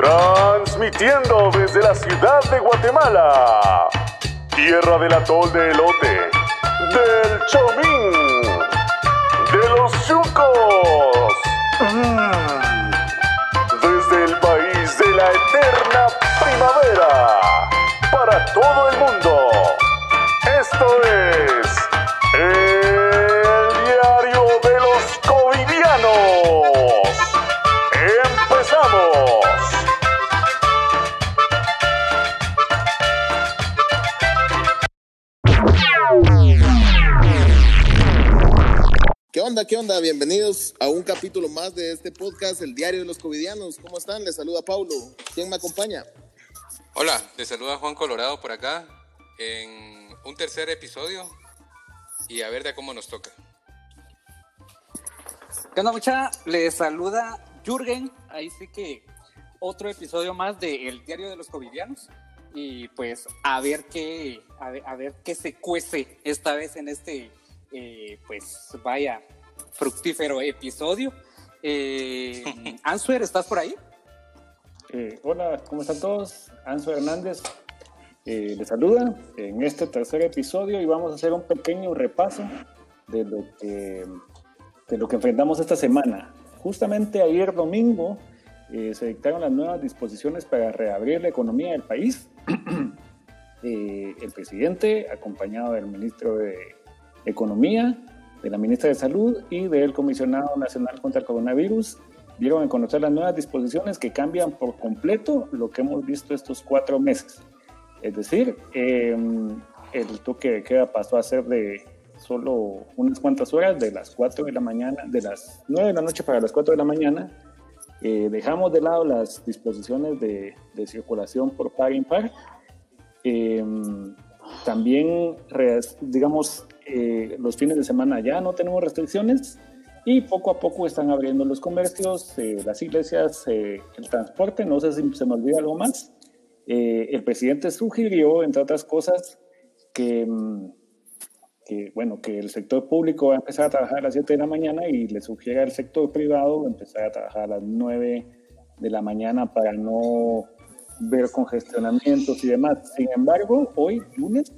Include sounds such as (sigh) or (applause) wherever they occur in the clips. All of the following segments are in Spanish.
Transmitiendo desde la ciudad de Guatemala, tierra del atol de elote, del chomín, de los chucos. Mm. Desde el país de la onda? ¿Qué onda? Bienvenidos a un capítulo más de este podcast, El Diario de los Covidianos. ¿Cómo están? Les saluda Paulo. ¿Quién me acompaña? Hola, les saluda Juan Colorado por acá en un tercer episodio y a ver de cómo nos toca. ¿Qué onda, mucha? Les saluda Jürgen. Ahí sí que otro episodio más de El Diario de los Covidianos. Y pues a ver qué, a ver, a ver qué se cuece esta vez en este, eh, pues vaya, fructífero episodio. Eh, (laughs) Answer, ¿estás por ahí? Eh, hola, ¿cómo están todos? Anso Hernández eh, les saluda en este tercer episodio y vamos a hacer un pequeño repaso de lo que, de lo que enfrentamos esta semana. Justamente ayer domingo eh, se dictaron las nuevas disposiciones para reabrir la economía del país. (clears throat) Eh, el presidente, acompañado del ministro de Economía, de la ministra de Salud y del comisionado nacional contra el coronavirus, dieron a conocer las nuevas disposiciones que cambian por completo lo que hemos visto estos cuatro meses. Es decir, eh, el toque de queda pasó a ser de solo unas cuantas horas, de las 4 de la mañana, de las 9 de la noche para las 4 de la mañana. Eh, dejamos de lado las disposiciones de, de circulación por par impar. Eh, también, digamos, eh, los fines de semana ya no tenemos restricciones y poco a poco están abriendo los comercios, eh, las iglesias, eh, el transporte. No sé si se me olvida algo más. Eh, el presidente sugirió, entre otras cosas, que, mm, que, bueno, que el sector público va a empezar a trabajar a las 7 de la mañana y le sugiere al sector privado empezar a trabajar a las 9 de la mañana para no ver congestionamientos y demás. Sin embargo, hoy, lunes,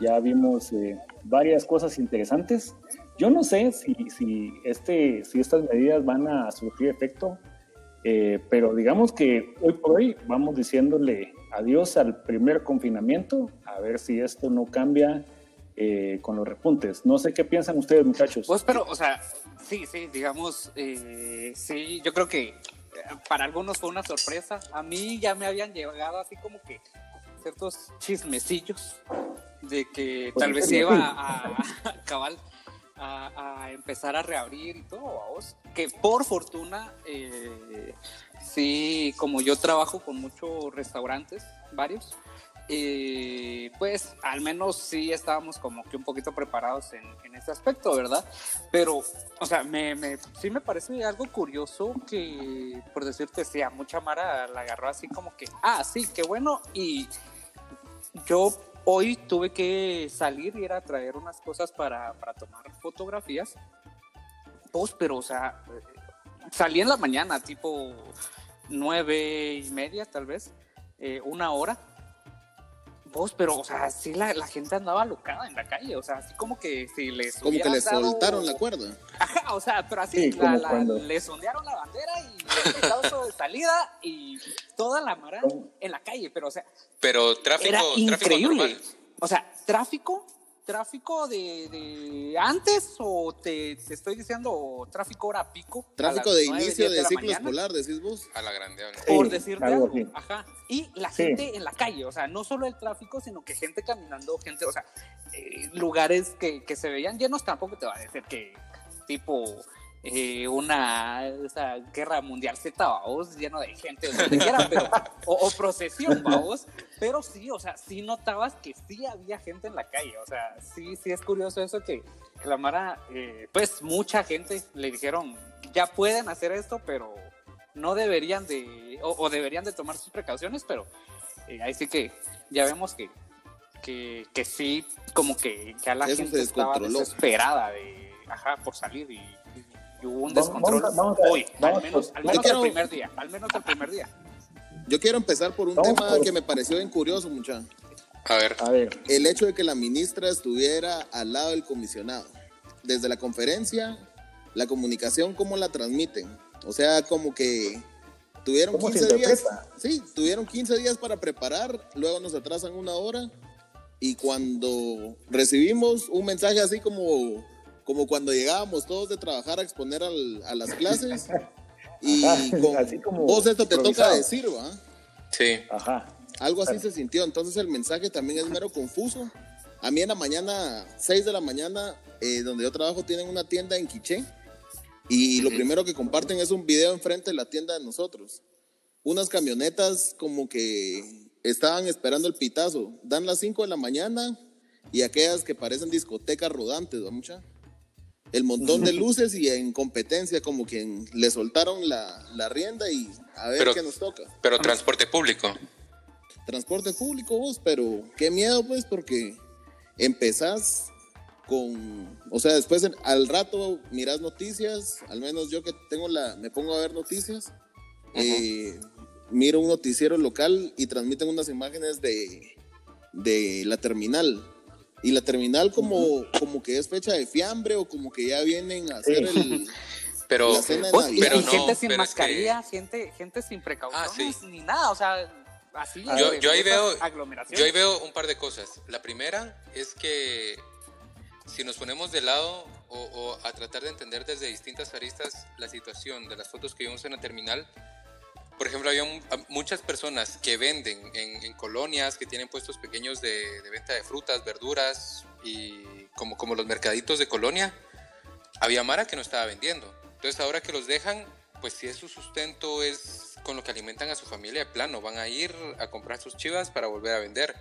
ya vimos eh, varias cosas interesantes. Yo no sé si, si, este, si estas medidas van a surtir efecto, eh, pero digamos que hoy por hoy vamos diciéndole adiós al primer confinamiento, a ver si esto no cambia eh, con los repuntes. No sé qué piensan ustedes, muchachos. Pues, pero, o sea, sí, sí, digamos, eh, sí, yo creo que para algunos fue una sorpresa. A mí ya me habían llegado así como que ciertos chismecillos de que tal vez se iba a, a (laughs) cabal a, a, empezar a reabrir y todo, vamos. Que por fortuna, eh, sí, como yo trabajo con muchos restaurantes, varios, eh, pues al menos sí estábamos como que un poquito preparados en, en ese aspecto, ¿verdad? Pero, o sea, me, me, sí me parece algo curioso que, por decirte, sí, a mucha Mara la agarró así como que, ah, sí, qué bueno, y yo hoy tuve que salir y ir a traer unas cosas para, para tomar fotografías. Pues, o sea, salí en la mañana, tipo nueve y media, tal vez, eh, una hora. Pero, o sea, sí la, la, gente andaba locada en la calle, o sea, así como que si les Como que les dado... soltaron la cuerda. (laughs) Ajá, o sea, pero así, sí, la, la, le sondearon la bandera y el aplauso de salida y toda la mara en la calle, pero, o sea... Pero tráfico, era increíble. Tráfico o sea, tráfico, tráfico de, de antes o te, te, estoy diciendo tráfico hora pico. Tráfico de 9, inicio de, de ciclo escolar, decís vos. A la grande. Por decirte algo. algo. Ajá. Y la sí. gente en la calle, o sea, no solo el tráfico, sino que gente caminando, gente, o sea, eh, lugares que, que se veían llenos, tampoco te va a decir que tipo eh, una esa guerra mundial Z, vamos, lleno de gente, donde quiera, pero, o, o, procesión, vamos, pero sí, o sea, sí notabas que sí había gente en la calle, o sea, sí, sí es curioso eso que, que la Mara, eh, pues mucha gente le dijeron, ya pueden hacer esto, pero no deberían de, o, o deberían de tomar sus precauciones, pero eh, ahí sí que ya vemos que, que, que sí, como que ya la Eso gente estaba desesperada de, ajá, por salir y y hubo un descontrol vamos, vamos, hoy, vamos, al menos, al menos quiero, el primer día, al menos el primer día. Yo quiero empezar por un Vamos tema por- que me pareció bien curioso, mucha. A ver, A ver, El hecho de que la ministra estuviera al lado del comisionado. Desde la conferencia, la comunicación, ¿cómo la transmiten? O sea, como que tuvieron ¿Cómo se 15 días. Sí, tuvieron 15 días para preparar, luego nos atrasan una hora. Y cuando recibimos un mensaje así como, como cuando llegábamos todos de trabajar a exponer al- a las clases. (laughs) Y con así como vos esto te toca decir, ¿va? sí. ajá. Algo así se sintió. Entonces el mensaje también es mero confuso. A mí en la mañana, 6 de la mañana, eh, donde yo trabajo, tienen una tienda en Quiché. Y lo primero que comparten es un video enfrente de la tienda de nosotros. Unas camionetas como que estaban esperando el pitazo. Dan las 5 de la mañana y aquellas que parecen discotecas rodantes, ¿va mucha? El montón de luces y en competencia como quien le soltaron la, la rienda y a ver Pero- qué nos toca Pero transporte público. transporte público vos, pero qué miedo pues porque empezás con, o sea, después en- al rato mirás noticias, al menos yo que tengo la, me pongo a ver noticias, eh, miro un noticiero local y transmiten unas imágenes de, de la terminal. Y la terminal como, como que es fecha de fiambre o como que ya vienen a hacer Sí. el... (laughs) Pero, La cena de y, Navidad. pero no, gente sin pero es que- mascarilla, gente, gente sin precauciones, Ah, sí. ni nada, o sea, así. Yo- de- yo ahí veo-. Yo ahí veo un par de cosas. La primera es que si nos ponemos de lado o, o a tratar de entender desde distintas aristas la situación de las fotos que vimos en la terminal, por ejemplo, había muchas personas que venden en, colonias, que tienen puestos pequeños de, venta de frutas, verduras y como, como los mercaditos de colonia. Había Mara que no estaba vendiendo. Entonces ahora que los dejan, pues si es su sustento, es con lo que alimentan a su familia de plano. Van a ir a comprar sus chivas para volver a vender.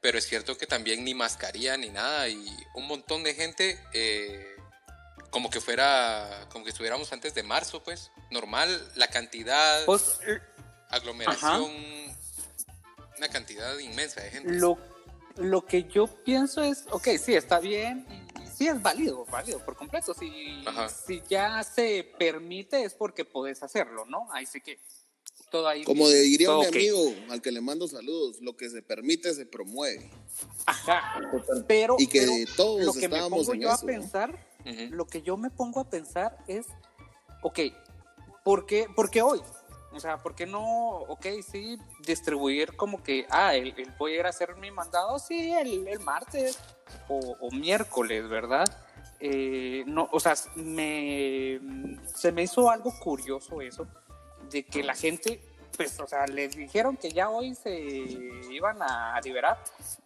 Pero es cierto que también ni mascarilla ni nada y un montón de gente eh, como que fuera, como que estuviéramos antes de marzo, pues normal, la cantidad, Pues, l- aglomeración, una cantidad inmensa de gente. lo, lo que yo pienso es, ok, sí, está bien, y sí es válido, válido por completo. Si, Ajá. si ya se permite es porque podés hacerlo, ¿no? Ahí sí que todo ahí. Como diría todo un amigo al que le mando saludos, lo que se permite se promueve. Ajá, pero, Y que pero todos lo que me estábamos pongo en yo eso, a ¿no? Lo que yo me pongo a pensar es, ok, ¿por qué, por qué hoy? O sea, ¿por qué no, ok, sí, distribuir como que, ah, el, el voy a ir a hacer mi mandado, sí, el, el martes o, o miércoles, ¿verdad? Eh, no, o sea, me, se me hizo algo curioso eso, de que la gente, pues, o sea, les dijeron que ya hoy se iban a liberar.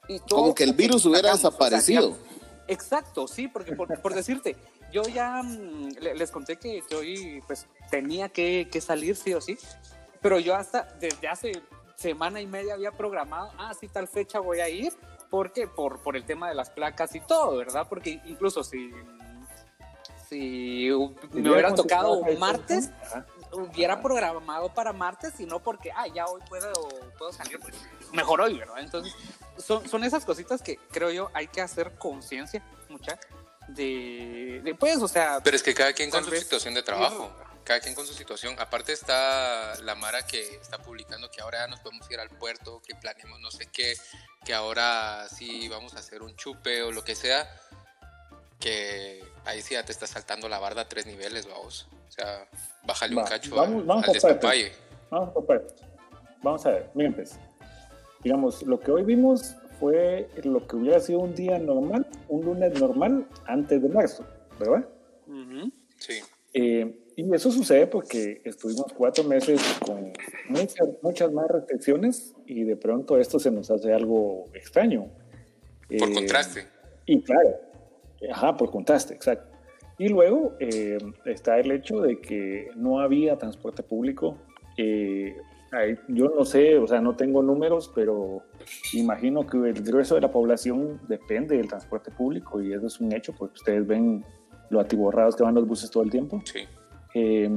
Y todo Como que el virus hubiera sacamos, o sea, desaparecido. digamos, Exacto, sí, porque por, por decirte, yo ya mm, le- les conté que, que hoy pues tenía que, que salir sí o sí, pero yo hasta desde hace semana y media había programado, ah, sí, tal fecha voy a ir, porque por, por el tema de las placas y todo, ¿verdad? Porque incluso si, si me hubiera tocado un martes, Ajá. hubiera programado para martes y no porque, ah, ya hoy puedo, puedo salir, pues mejor hoy, ¿verdad? Entonces, son, son esas cositas que creo yo hay que hacer conciencia, mucha, de, de, pues, o sea, Pero es que cada quien con su vez- situación de trabajo, cada quien con su situación. Aparte está la Mara que está publicando que ahora ya nos podemos ir al puerto, que planeemos no sé qué, que ahora sí vamos a hacer un chupe o lo que sea, que ahí sí ya te está saltando la barda a tres niveles, vamos. O sea, bájale un cacho vamos- al, vamos al a. Vamos a ver, miren pues. Digamos, lo que hoy vimos fue lo que hubiera sido un día normal, un lunes normal antes de marzo, ¿verdad? Sí. Eh, y eso sucede porque estuvimos cuatro meses con muchas, muchas más restricciones y de pronto esto se nos hace algo extraño. Por Eh, contraste. Y claro, ajá, por contraste, exacto. Y luego eh, está el hecho de que no había transporte público. Eh, yo no sé, o sea, no tengo números, pero imagino que el grueso de la población depende del transporte público y eso es un hecho porque ustedes ven lo atiborrados que van los buses todo el tiempo. Sí. Eh,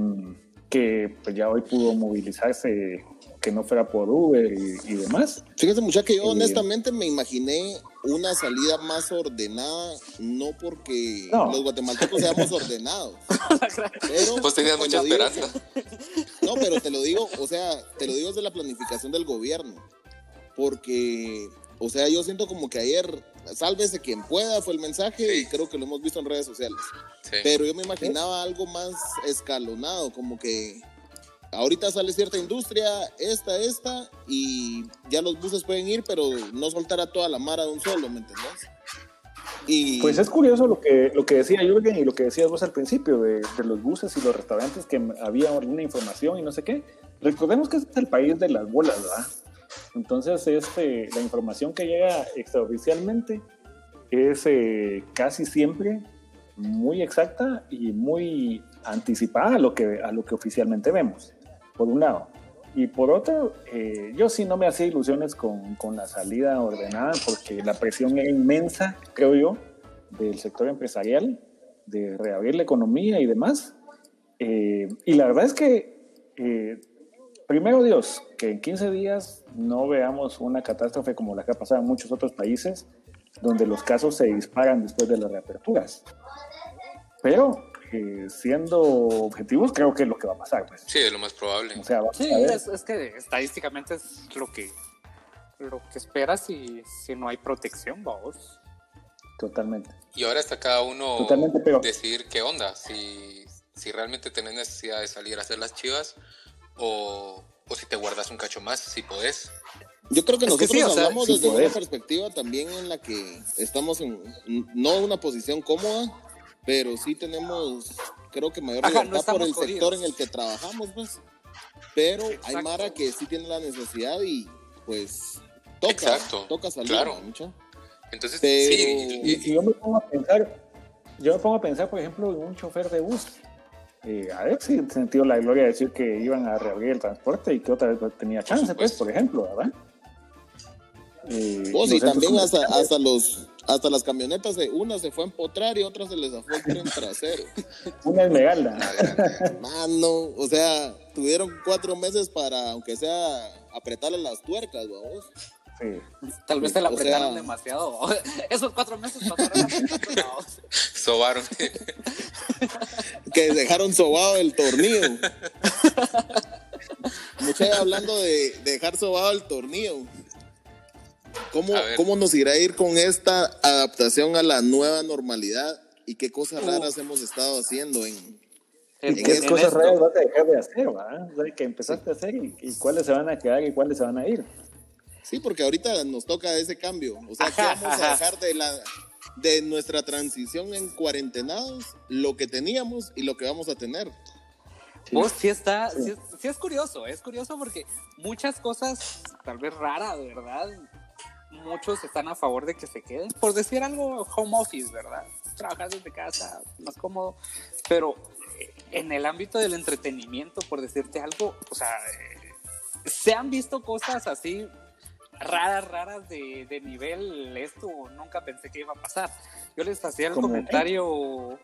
que pues ya hoy pudo movilizarse, que no fuera por Uber y, y demás. Fíjate, muchacha, que yo Eh, honestamente me imaginé una salida más ordenada, no porque No. los guatemaltecos seamos ordenados. (laughs) Pero Pues tenías te mucha digo- esperanza. No, pero te lo digo, o sea, te lo digo desde la planificación del gobierno. Porque, o sea, yo siento como que ayer, sálvese quien pueda, fue el mensaje Sí. y creo que lo hemos visto en redes sociales. Sí. Pero yo me imaginaba algo más escalonado, como que ahorita sale cierta industria, esta, esta, y ya los buses pueden ir, pero no soltar a toda la mara de un solo, ¿me entendés? Y Pues es curioso lo que, lo que decía Jürgen y lo que decías vos al principio de, de los buses y los restaurantes, que había alguna información y no sé qué. Recordemos que es el país de las bolas, ¿verdad? Entonces, este, la información que llega extraoficialmente es eh, casi siempre muy exacta y muy anticipada a lo que, a lo que oficialmente vemos, por un lado. Y por otro, eh, yo sí no me hacía ilusiones con, con la salida ordenada, porque la presión era inmensa, creo yo, del sector empresarial, de reabrir la economía y demás. Eh, y la verdad es que, eh, primero Dios, que en 15 días no veamos una catástrofe como la que ha pasado en muchos otros países, donde los casos se disparan después de las reaperturas. Pero, eh, siendo objetivos, creo que es lo que va a pasar. Pues. Sí, es lo más probable. O sea, Sí, es, es que estadísticamente es lo que lo que esperas y si no hay protección, vamos. Totalmente. Y ahora está cada uno Totalmente, pero- decidir qué onda, si, si realmente tenés necesidad de salir a hacer las chivas o, o si te guardas un cacho más, si podés. Yo creo que Es que nosotros sí, o sea, hablamos sí desde poder. una perspectiva también en la que estamos en no una posición cómoda, pero sí tenemos, creo que mayor Ajá, no libertad por el jodidos. sector en el que trabajamos, pues. Pero hay Exacto. Mara que sí tiene la necesidad y pues toca, Exacto, toca salir, claro. ¿no, mucha? Entonces, Pero- sí, y- yo me pongo a pensar, yo me pongo a pensar, por ejemplo, en un chofer de bus. Eh, a ver si sentido la gloria de decir que iban a reabrir el transporte y que otra vez tenía chance, pues, por ejemplo, ¿verdad? Eh, Vos no y también hasta, hasta los hasta las camionetas de una se fue a empotrar y otra se les zafó el tren trasero. (laughs) Una esmeralda. Mano, o sea, tuvieron cuatro meses para, aunque sea, apretarle las tuercas, vamos. Sí. Tal vez te la O apretaron sea- demasiado. (laughs) Esos cuatro meses pasaron (laughs) sobaron. que dejaron sobado el tornillo. Mucha hablando de dejar sobado el tornillo. ¿Cómo. ¿Cómo nos irá a ir con esta adaptación a la nueva normalidad? ¿Y qué cosas raras hemos estado haciendo en... ¿Y En qué esto- cosas esto. raras vas a dejar de hacer, ¿verdad? O sea, que empezaste a hacer y, y cuáles se van a quedar y cuáles se van a ir. Sí, porque ahorita nos toca ese cambio. O sea, ¿qué (laughs) vamos ajá. a dejar de la de nuestra transición en cuarentenados? Lo que teníamos y lo que vamos a tener. Vos sí está, Sí. sí es, sí es curioso, es curioso porque muchas cosas, tal vez raras, ¿verdad? Muchos están a favor de que se queden. Por decir algo, home office, ¿verdad? Trabajar desde casa, más cómodo. Pero eh, en el ámbito del entretenimiento, por decirte algo, o sea, eh, se han visto cosas así raras, raras de, de nivel, esto nunca pensé que iba a pasar. Yo les hacía el comentario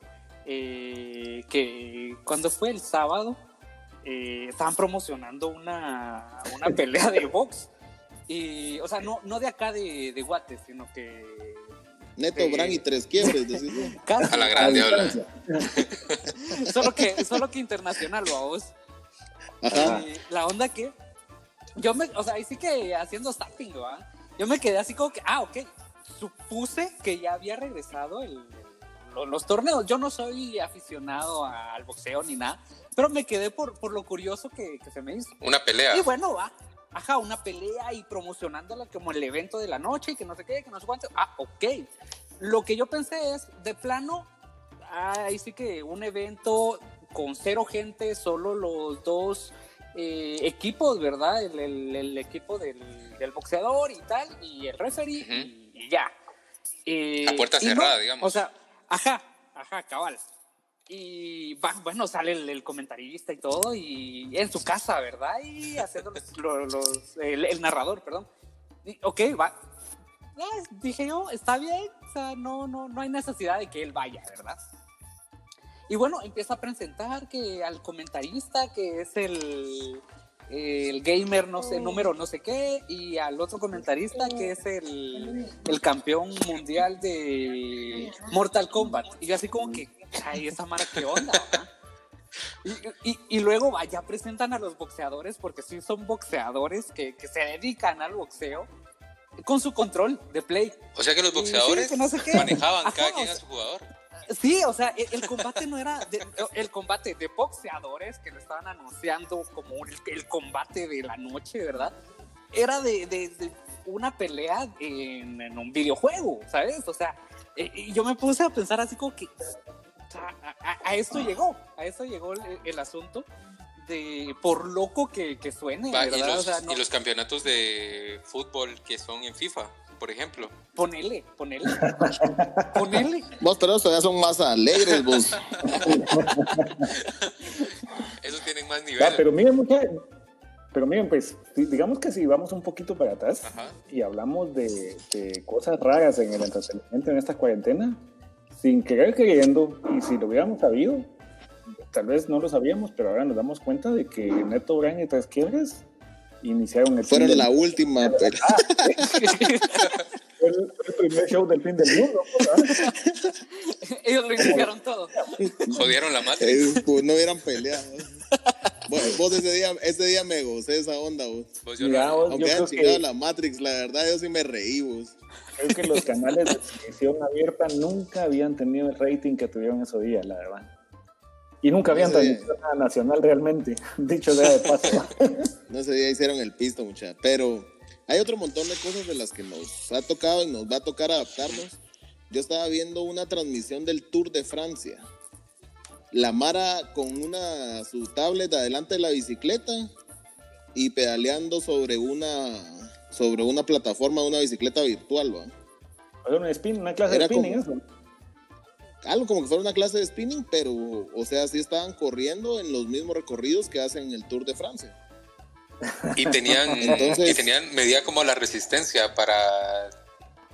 eh, que cuando fue el sábado eh, estaban promocionando una, una pelea de box. Y, o sea, no, no de acá de, de Guates, sino que Neto, Sí. Bran y tres quiebres. decís (laughs) casi, A la grande (laughs) solo que, solo que internacional. Ajá. Y la onda que yo me, o sea, ahí sí que haciendo zapping, ¿va? Yo me quedé así como que, ah, ok, supuse que ya había regresado el, lo- los torneos. Yo no soy aficionado al boxeo ni nada, pero me quedé por, por lo curioso que, que se me hizo. Una pelea. Y bueno, va. Ajá, una pelea y promocionándola como el evento de la noche y que no sé qué, que no sé cuánto. Ah, ok. Lo que yo pensé es, de plano, ahí sí que un evento con cero gente, solo los dos eh, equipos, ¿verdad? El, el- el equipo del, del boxeador y tal, y el referee, y, y ya. Eh, A puerta no, cerrada, digamos. O sea, ajá, ajá, cabal. Y bueno, sale el, el comentarista y todo, y en su casa, ¿verdad? Y haciendo los, lo- los- el, el narrador, perdón. Y, ok, va. Eh, dije yo, está bien, o sea, no, no, no hay necesidad de que él vaya, ¿verdad? Y bueno, empieza a presentar que al comentarista, que es el el gamer no sé, número no sé qué, y al otro comentarista que es el, el campeón mundial de Mortal Kombat. Y yo así como que, ay, esa mara, ¿qué onda? ¿verdad? Y, y- y luego ya presentan a los boxeadores, porque sí son boxeadores que, que se dedican al boxeo, con su control de play. O sea que los Sí, boxeadores que no sé qué. manejaban Ajá, cada quien a su jugador. Sí, o sea, el, el combate no era de- el combate de boxeadores que lo estaban anunciando como el, el combate de la noche, ¿verdad? Era de, de- de una pelea en, en un videojuego, ¿sabes? O sea, eh, y yo me puse a pensar así como que a, esto llegó, a esto llegó el, el asunto de por loco que, que suene, Va, y, los, o sea, no, y los campeonatos de fútbol que son en FIFA, por ejemplo. ponele, ponele, (laughs) ponele. Vos, pero esos todavía son más alegres, vos. (laughs) Esos tienen más Ah, nivel. pero miren, mucha- pero miren, pues, digamos que si vamos un poquito para atrás Ajá. y hablamos de, de cosas raras en el entretenimiento en esta cuarentena, sin querer queriendo, y si lo hubiéramos sabido, tal vez no lo sabíamos, pero ahora nos damos cuenta de que Neto Brand y Tres Quiebres iniciaron el Fueron del- la última, pero (laughs) fue el, primer show del fin del mundo. ¿verdad? (laughs) Ellos lo iniciaron todo. Jodieron la Matrix. eh, pues no hubieran peleado. Bueno, vos ese día, ese día me gocé esa onda, vos. Vos, yo Mira, no- vos, yo Aunque hayan chingado que, la Matrix, la verdad, yo sí me reí, vos. Creo que los canales de televisión abierta nunca habían tenido el rating que tuvieron esos días, la verdad. Y nunca habían día- transmitido nada nacional realmente, (laughs) dicho sea de paso. No ese día hicieron el pisto, muchacha. Pero hay otro montón de cosas de las que nos ha tocado y nos va a tocar adaptarnos. Yo estaba viendo una transmisión del Tour de Francia. La Mara con una su tablet adelante de la bicicleta y pedaleando sobre una sobre una plataforma de una bicicleta virtual, ¿va? Era un spin, una clase Era de spinning, como- eso. Algo como que fuera una clase de spinning, pero, o sea, sí estaban corriendo en los mismos recorridos que hacen en el Tour de Francia. Y tenían, (laughs) Entonces- y tenían, medía como la resistencia para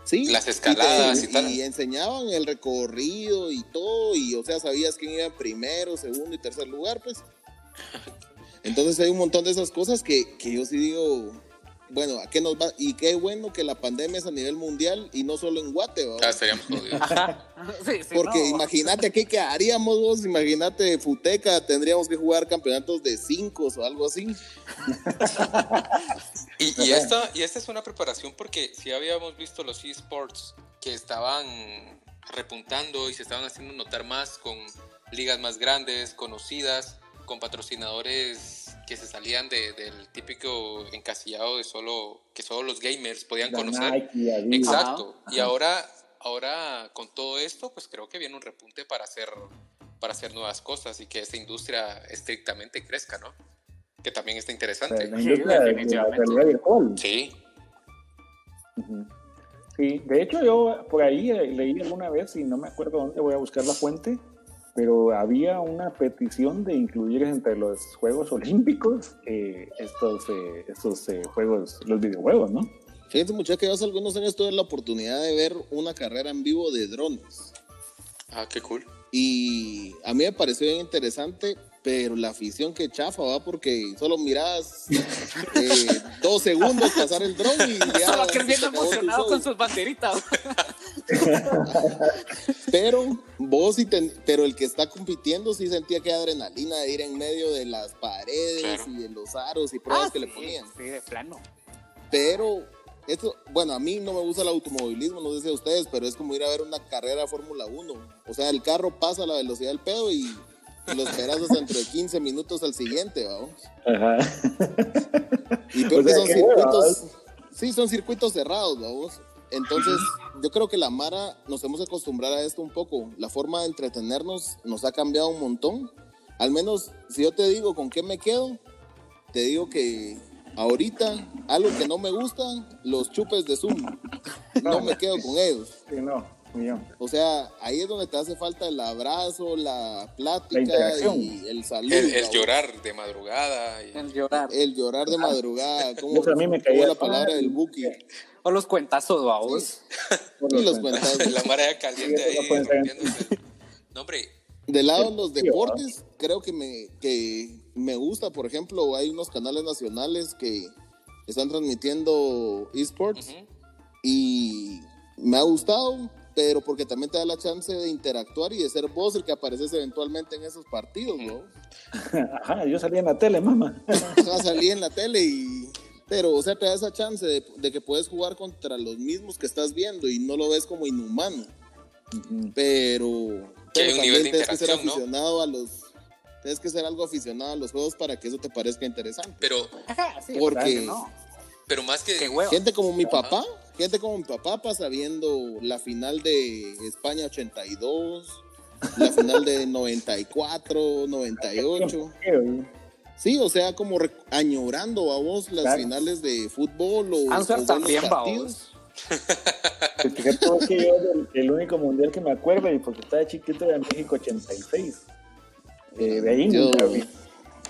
Sí. Las escaladas te- y tal. Y enseñaban el recorrido y todo, y o sea, sabías quién iba en primero, segundo y tercer lugar, pues. (laughs) Entonces hay un montón de esas cosas que, que yo sí digo, bueno, ¿a qué nos va? Y qué bueno que la pandemia es a nivel mundial y no solo en Guate, ¿va? Ah, estaríamos jodidos. (laughs) Sí, sí, Porque no. imagínate qué quedaríamos vos, imagínate Futeca, tendríamos que jugar campeonatos de cinco o algo así. (laughs) Y, y esta, y esta es una preparación porque si habíamos visto los esports que estaban repuntando y se estaban haciendo notar más con ligas más grandes, conocidas, con patrocinadores que se salían de- del típico encasillado de solo que solo los gamers podían La conocer. Nike. Exacto. Ajá, Y ahora, ahora con todo esto, pues creo que viene un repunte para hacer, para hacer nuevas cosas y que esta industria estrictamente crezca, ¿no? Que también está interesante. la la virtual. Sí. Sí, de hecho yo por ahí eh, leí alguna vez y no me acuerdo dónde voy a buscar la fuente, pero había una petición de incluir entre los Juegos Olímpicos eh, estos, eh, estos eh, juegos, los videojuegos, ¿no? Fíjense muchachos que hace algunos años tuve la oportunidad de ver una carrera en vivo de drones. Ah, qué cool. Y a mí me pareció bien interesante, pero la afición que chafa, va, porque solo mirás (laughs) eh, dos segundos pasar el dron y ya. Solo que emocionado con sus banderitas. (laughs) Pero vos sí ten- pero el que está compitiendo sí sentía que adrenalina de ir en medio de las paredes Claro. y de los aros y pruebas Ah, que le ponían. Sí, de plano. Pero esto, bueno, a mí no me gusta el automovilismo, no sé si a ustedes, pero es como ir a ver una carrera de Fórmula 1. O sea, el carro pasa a la velocidad del pedo y lo esperas hasta dentro de 15 minutos al siguiente, vamos. Ajá. Y (laughs) peor O que sea, son qué circuitos, sí, son circuitos cerrados, vamos. Entonces, yo creo que la Mara nos hemos acostumbrado a esto un poco. La forma de entretenernos nos ha cambiado un montón. Al menos, si yo te digo con qué me quedo, te digo que ahorita, algo que no me gusta, los chupes de Zoom. No me quedo con ellos. Sí, no, mío. O sea, ahí es donde te hace falta el abrazo, la plática La y el saludo. El, llorar de madrugada. y- El llorar. El llorar de madrugada. (laughs) Como, Eso a mí me caía la palabra del Buki. O los cuentazos, vamos. Y (laughs) los cuentazos. La marea caliente Sí, ahí rompiéndose. No, hombre, Del lado de los Sí, deportes, creo que me, que me gusta, por ejemplo, hay unos canales nacionales que están transmitiendo esports y me ha gustado, pero porque también te da la chance de interactuar y de ser vos el que apareces eventualmente en esos partidos, ¿no? (laughs) Ajá, yo salí en la tele, mamá. Va a salir en la tele y... Pero, o sea, te da esa chance de, de que puedes jugar contra los mismos que estás viendo y no lo ves como inhumano. Pero, Que hay pero un nivel de tienes que ser aficionado a los... Tienes que ser algo aficionado a los juegos para que eso te parezca interesante. Pero, Ajá, sí, Porque- claro que no. pero más que... Gente como mi Ajá. Gente como mi papá pasa viendo la final de España 82, la final de 94, 98. (laughs) Sí, o sea, como re- añorando a vos las Claro. finales de fútbol o, Answer o también, partidos. (laughs) Vos que yo el, el único mundial que me acuerdo y porque estaba chiquito era México 86. Eh, de ahí Yo- nunca vi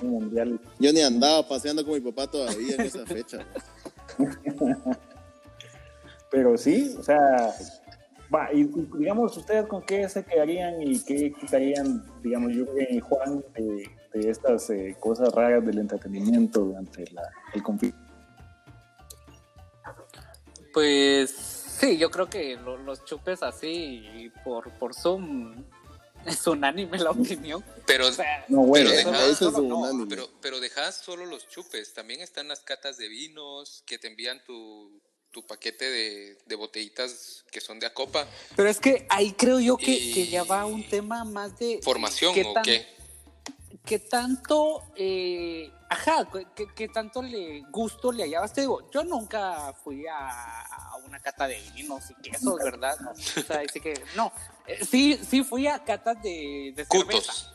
un mundial. Yo ni andaba paseando con mi papá todavía en esa fecha. (laughs) Pero sí, o sea, va, y, y digamos, ustedes con qué se quedarían y qué quitarían, digamos, yo y Juan, de, de estas eh, cosas raras del entretenimiento durante la, el conflicto. Pues sí, yo creo que lo- los chupes así por, por Zoom (laughs) es unánime la opinión. Pero, O sea, No, bueno, Pero Eso- deja- eso es solo no, unánime. pero, pero dejas solo los chupes. También están las catas de vinos que te envían tu, tu paquete de, de botellitas que son de a copa. Pero es que ahí creo yo que, Y- que ya va un tema más de... ¿Formación ¿qué o tan- qué? ¿Qué tanto, eh, ajá, qué, qué tanto le gusto le hallabas? Te digo, yo nunca fui a, a una cata de vinos y quesos, ¿verdad? O sea, dice que, no, (laughs) eh, sí, sí fui a catas de, de cerveza. Cutos.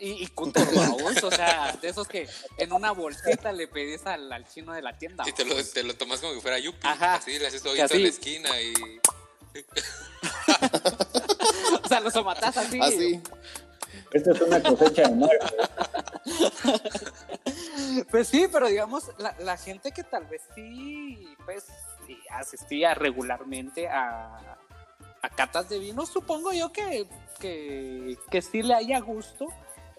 Y, y cutos, babos, o sea, de esos que en una bolsita le pedís al, al chino de la tienda. Y te lo, te lo tomas como que fuera yupi. Ajá. Así le haces todo Que en la así. esquina y... (laughs) O sea, los tomatás así. Así. Esta es una cosecha de mar. Pues sí, pero digamos, la, la gente que tal vez sí, pues, sí, asistía regularmente a, a catas de vino, supongo yo que, que, que sí le haya gusto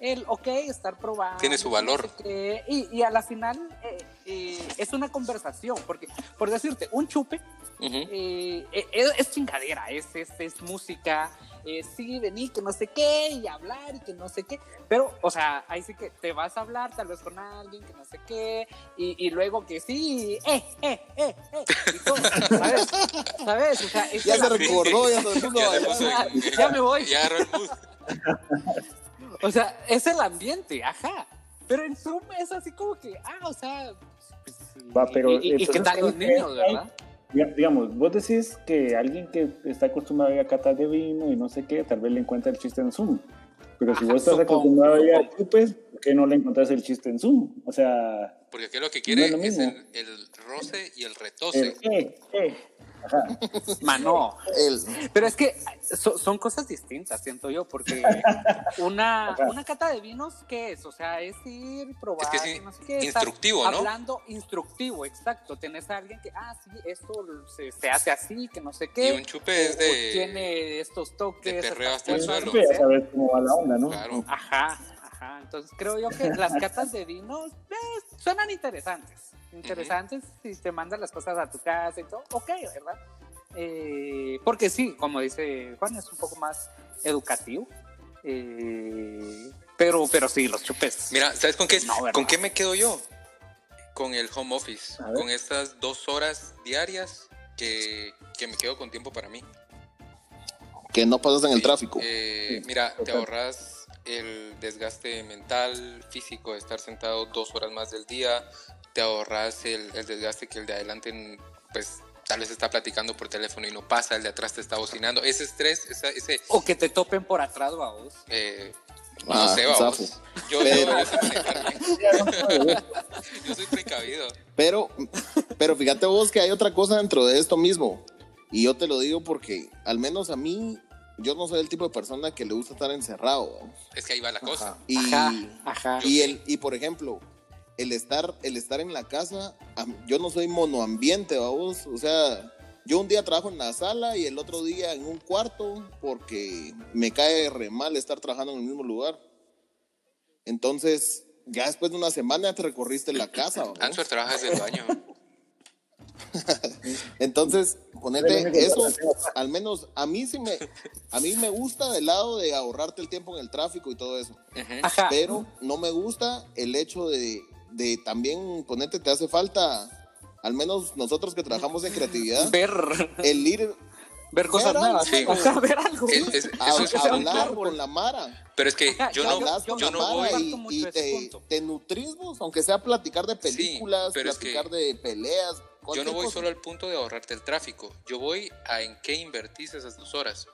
el, ok, estar probando. Tiene su valor. y, y a la final eh, eh, es una conversación, porque, por decirte, un chupe eh, eh, es, es chingadera, es, es, es música, eh, sí, vení, que no sé qué, y hablar, y que no sé qué, pero, o sea, ahí sí que te vas a hablar tal vez con alguien, que no sé qué, y, y luego que sí, eh, eh, eh, eh, y todo, ¿sabes? ¿Sabes? O sea, Ya se recordó, ya se Ya me voy. Ya agarró el. O sea, es el ambiente, ajá. Pero en Zoom es así como que, ah, o sea. pues, Va, pero, y, y- y qué tal los ¿qué- niños, verdad? Diga- Digamos, vos decís que alguien que está acostumbrado a ir a catas de vino y no sé qué, tal vez le encuentra el chiste en Zoom. Pero si Ajá, vos estás supongo, acostumbrado a ir a chupes, ¿por qué no le encontrás el chiste en Zoom? O sea, Porque aquí lo que quiere No es lo es mismo. el, el roce y el retose. eh, eh, eh. Ajá. (laughs) Mano. El- Pero es que so- son cosas distintas, siento yo, porque (laughs) una, una cata de vinos, ¿qué es? O sea, es ir, probar, Es que es y no sé qué, estar instructivo, ¿no? Hablando instructivo, exacto. Tenés a alguien que, ah, sí, esto se, se hace así, que no sé Y qué. un chupe es o- de... tiene estos toques. de perreo hasta el suelo. Ya sabes cómo va la onda, ¿no? Claro. Ajá, ajá. Entonces creo yo que las catas de vinos eh, suenan interesantes. Interesantes si te mandan las cosas a tu casa y todo. Ok, ¿verdad? Eh, porque sí, como dice Juan, es un poco más educativo. Eh, pero, pero sí, los chupes. Mira, ¿sabes con qué, con qué me quedo yo? Con el home office. Con estas dos horas diarias que, que me quedo con tiempo para mí. que no pasas en el tráfico. eh, Sí, mira, te ahorras el desgaste mental, físico de estar sentado dos horas más del día. Te ahorras el, el desgaste que el de adelante, pues tal vez está platicando por teléfono y no pasa, el de atrás te está bocinando. Ese estrés, esa- ese... O que te topen por atrás, vamos. eh, no Ah, sé, vamos. zafo. Yo, yo, Pero- yo. (laughs) Yo soy precavido. Pero, pero fíjate vos que hay otra cosa dentro de esto mismo. Y yo te lo digo porque, al menos a mí, yo no soy el tipo de persona que le gusta estar encerrado. ¿no? Es que ahí va la cosa. Y, Ajá, ajá. y, el, y por ejemplo, el estar, el estar en la casa, yo no soy monoambiente, vamos. O sea, yo un día trabajo en la sala y el otro día en un cuarto porque me cae re mal estar trabajando en el mismo lugar. Entonces, ya después de una semana te recorriste la casa. (laughs) ¿no? Answer trabaja desde el baño. (laughs) Entonces, ponete eso, al menos a mí sí me, a mí me gusta del lado de ahorrarte el tiempo en el tráfico y todo eso. Ajá. Pero no me gusta el hecho de, de también ponete, te hace falta, al menos nosotros que trabajamos en creatividad, Ver, el ir ver cosas Ver nuevas. algo. Ajá, ver algo. Es- es- a, (laughs) eso es a un hablar con la Mara. Pero es que Ajá, yo no, hablas yo con yo la no Mara voy. y, y te, te nutris vos, aunque sea platicar de Sí, películas, pero es que platicar de peleas. Yo no voy cosa. solo al punto de ahorrarte el tráfico. Yo voy a en qué invertís esas dos horas.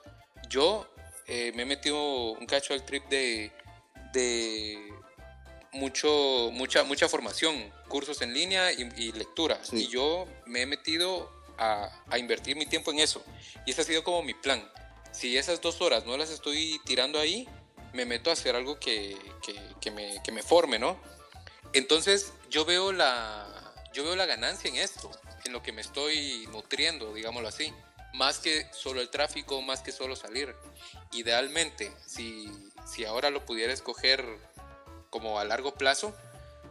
Yo eh, me he metido un cacho al trip de, de mucho, mucha, mucha formación, cursos en línea y, y lectura. Sí. Y yo me he metido a, invertir mi tiempo en eso. Y ese ha sido como mi plan. Si esas dos horas no las estoy tirando ahí, me meto a hacer algo que, que- que me, que me forme, ¿no? Entonces yo veo la yo veo la ganancia en esto, en lo que me estoy nutriendo, digámoslo así, más que solo el tráfico, más que solo salir. Idealmente, si, si ahora lo pudiera escoger como a largo plazo,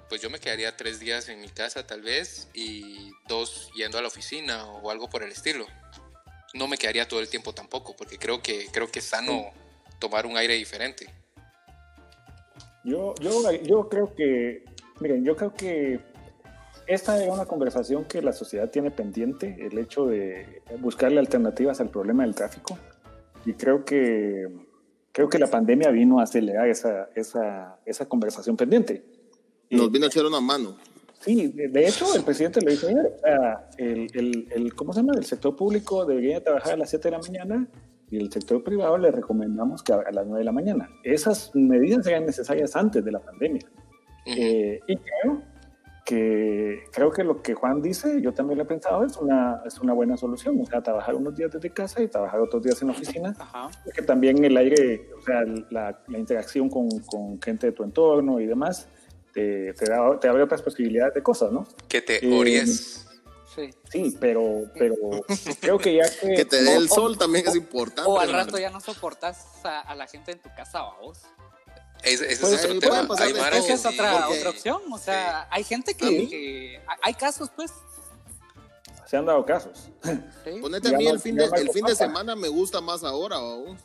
pues yo me quedaría tres días en mi casa tal vez y dos yendo a la oficina o algo por el estilo. No me quedaría todo el tiempo tampoco, porque creo que creo que es sano tomar un aire diferente. Yo, yo, yo creo que, miren, yo creo que esta es una conversación que la sociedad tiene pendiente, el hecho de buscarle alternativas al problema del tráfico. Y creo que, creo que la pandemia vino a acelerar esa, esa, esa conversación pendiente. Nos vino a echar una mano. Sí, de hecho, el presidente lo dijo ayer. sea, el, el, el- ¿Cómo se llama? El sector público debería trabajar a las 7 de la mañana y el sector privado le recomendamos que a, las 9 de la mañana. Esas medidas eran necesarias antes de la pandemia. Eh, y creo que, creo que lo que Juan dice, yo también lo he pensado, es una, es una buena solución. O sea, trabajar unos días desde casa y trabajar otros días en la oficina Ajá. porque también el aire, o sea, la, la interacción con, con gente de tu entorno y demás, te, te, da, te abre otras posibilidades de cosas, ¿no? Que te Eh, ories. Sí. Sí, pero, pero (laughs) creo que ya que... Que te dé el o- sol también o- es importante. O al hermano. rato ya no soportas a, a la gente en tu casa, vos. Ese, ese Pues, es otro tema. Hay todo. que Esa es sí. otra, porque- otra opción. O sea, hay gente que, que- Hay casos, pues. Se han dado casos. Sí. Ponete Ya a mí no- el fin, de, el fin de semana me gusta más ahora, vamos.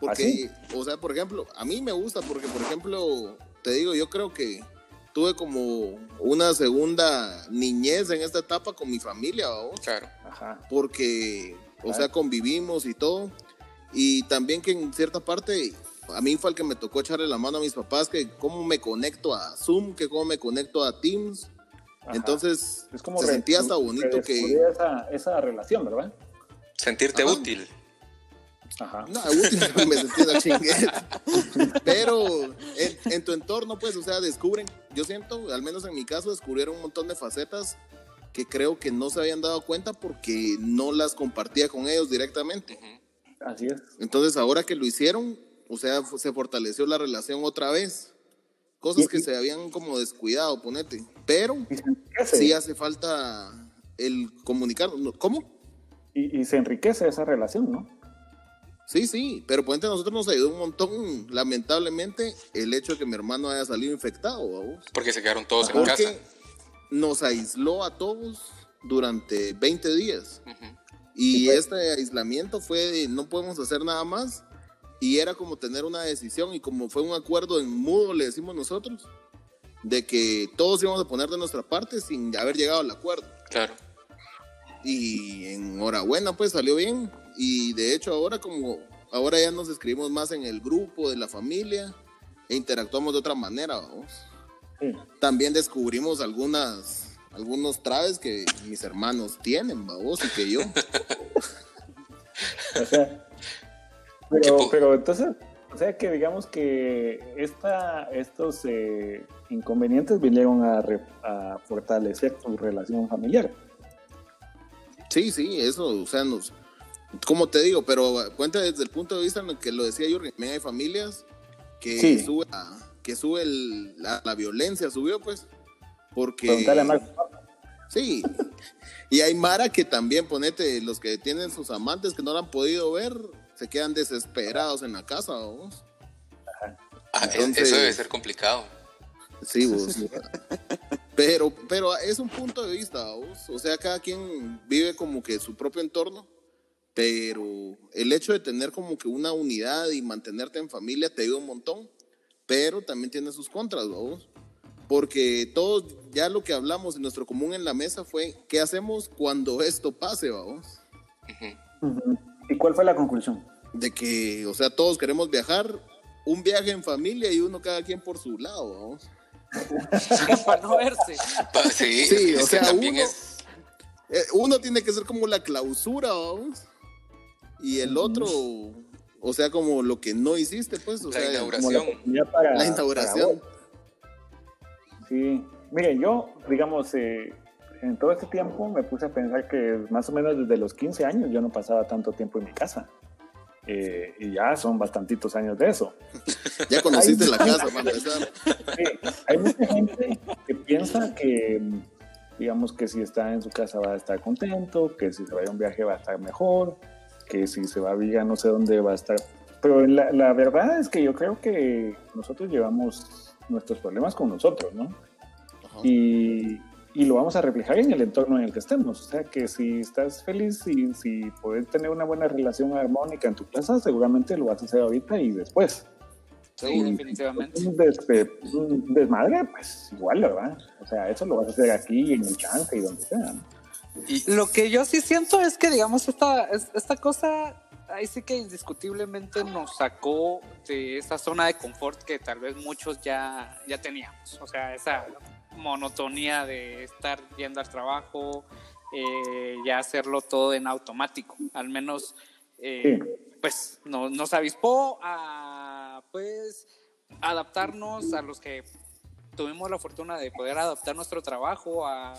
Porque, o sea, por ejemplo, a mí me gusta porque, por ejemplo, te digo, yo creo que tuve como una segunda niñez en esta etapa con mi familia, vamos. Claro. Ajá. Porque, o sea, convivimos y todo. Y también que en cierta parte, a mí fue el que me tocó echarle la mano a mis papás, que cómo me conecto a Zoom, que cómo me conecto a Teams. ajá. Entonces, es como se sentía hasta bonito que... Esa, esa relación, ¿verdad? Sentirte Ajá. útil. Ajá. No, útil, (laughs) me sentí una chinguera. Pero en, en tu entorno, pues, o sea, descubren, yo siento, al menos en mi caso, descubrieron un montón de facetas que creo que no se habían dado cuenta porque no las compartía con ellos directamente. Así es. Entonces, ahora que lo hicieron, o sea, se fortaleció la relación otra vez. Cosas que se habían como descuidado, ponete. Pero sí hace falta el comunicar. ¿Cómo? y, y se enriquece esa relación, ¿no? Sí, sí, pero ponente, a nosotros nos ayudó un montón, lamentablemente, el hecho de que mi hermano haya salido infectado, ¿vamos? Porque se quedaron todos en casa. Porque nos aisló a todos durante 20 días. Ujú. Y este aislamiento fue de no podemos hacer nada más. Y era como tener una decisión y como fue un acuerdo en mudo, le decimos nosotros, de que todos íbamos a poner de nuestra parte sin haber llegado al acuerdo. Claro. Y enhorabuena, pues salió bien. Y de hecho ahora como ahora ya nos escribimos más en el grupo de la familia e interactuamos de otra manera, vamos. Sí. También descubrimos algunas algunos traves que mis hermanos tienen, vamos, y que yo. (laughs) O sea, pero, pero entonces, o sea que digamos que esta, estos eh, inconvenientes vinieron a, re- a fortalecer tu relación familiar. Sí, sí, eso, o sea, nos, como te digo, pero cuenta desde el punto de vista en el que lo decía Jürgen, también hay familias que Sí. sube, a- que sube el- la, la violencia, subió pues, porque... Preguntarle a Marco. Sí, y hay Mara que también, ponete, los que tienen sus amantes que no la han podido ver, se quedan desesperados en la casa, vamos. Ah, e- Entonces- Eso debe ser complicado. Sí, vos. pero, pero es un punto de vista, vos. O sea, cada quien vive como que su propio entorno, pero el hecho de tener como que una unidad y mantenerte en familia te ayuda un montón, pero también tiene sus contras, vos. Porque todos, ya lo que hablamos en nuestro común en la mesa fue, ¿qué hacemos cuando esto pase, vamos? ¿Y cuál fue la conclusión? De que, o sea, todos queremos viajar, un viaje en familia y uno cada quien por su lado, vamos. (laughs) para no verse. Sí, Sí, o sea, también uno- es. Eh, uno tiene que ser como la clausura, vamos. Y el otro, o sea, como lo que no hiciste, pues, o La sea, Como la inauguración. para- la inauguración. para vos. Sí, miren, yo, digamos, eh, en todo este tiempo me puse a pensar que más o menos desde los 15 años yo no pasaba tanto tiempo en mi casa. Eh, y ya son bastantitos años de eso. (laughs) Ya conociste la casa, para empezar. Sí, hay mucha gente que piensa que, digamos, que si está en su casa va a estar contento, que si se va a un viaje va a estar mejor, que si se va a Villa no sé dónde va a estar. Pero la, la verdad es que yo creo que nosotros llevamos nuestros problemas con nosotros, ¿no? Ajá. Y, y lo vamos a reflejar en el entorno en el que estemos. O sea, que si estás feliz y si puedes tener una buena relación armónica en tu casa, seguramente lo vas a hacer ahorita y después. Sí, Y definitivamente. Un, des- de- un desmadre, pues igual, ¿verdad? O sea, eso lo vas a hacer aquí, en el chance y donde sea. ¿no? Y, Lo que yo sí siento es que, digamos, esta, es- esta cosa, ahí sí que indiscutiblemente nos sacó de esa zona de confort que tal vez muchos ya, ya teníamos. O sea, esa monotonía de estar yendo al trabajo, eh, ya hacerlo todo en automático. Al menos, eh, pues, no- nos avispó a, pues, adaptarnos a los que tuvimos la fortuna de poder adaptar nuestro trabajo a,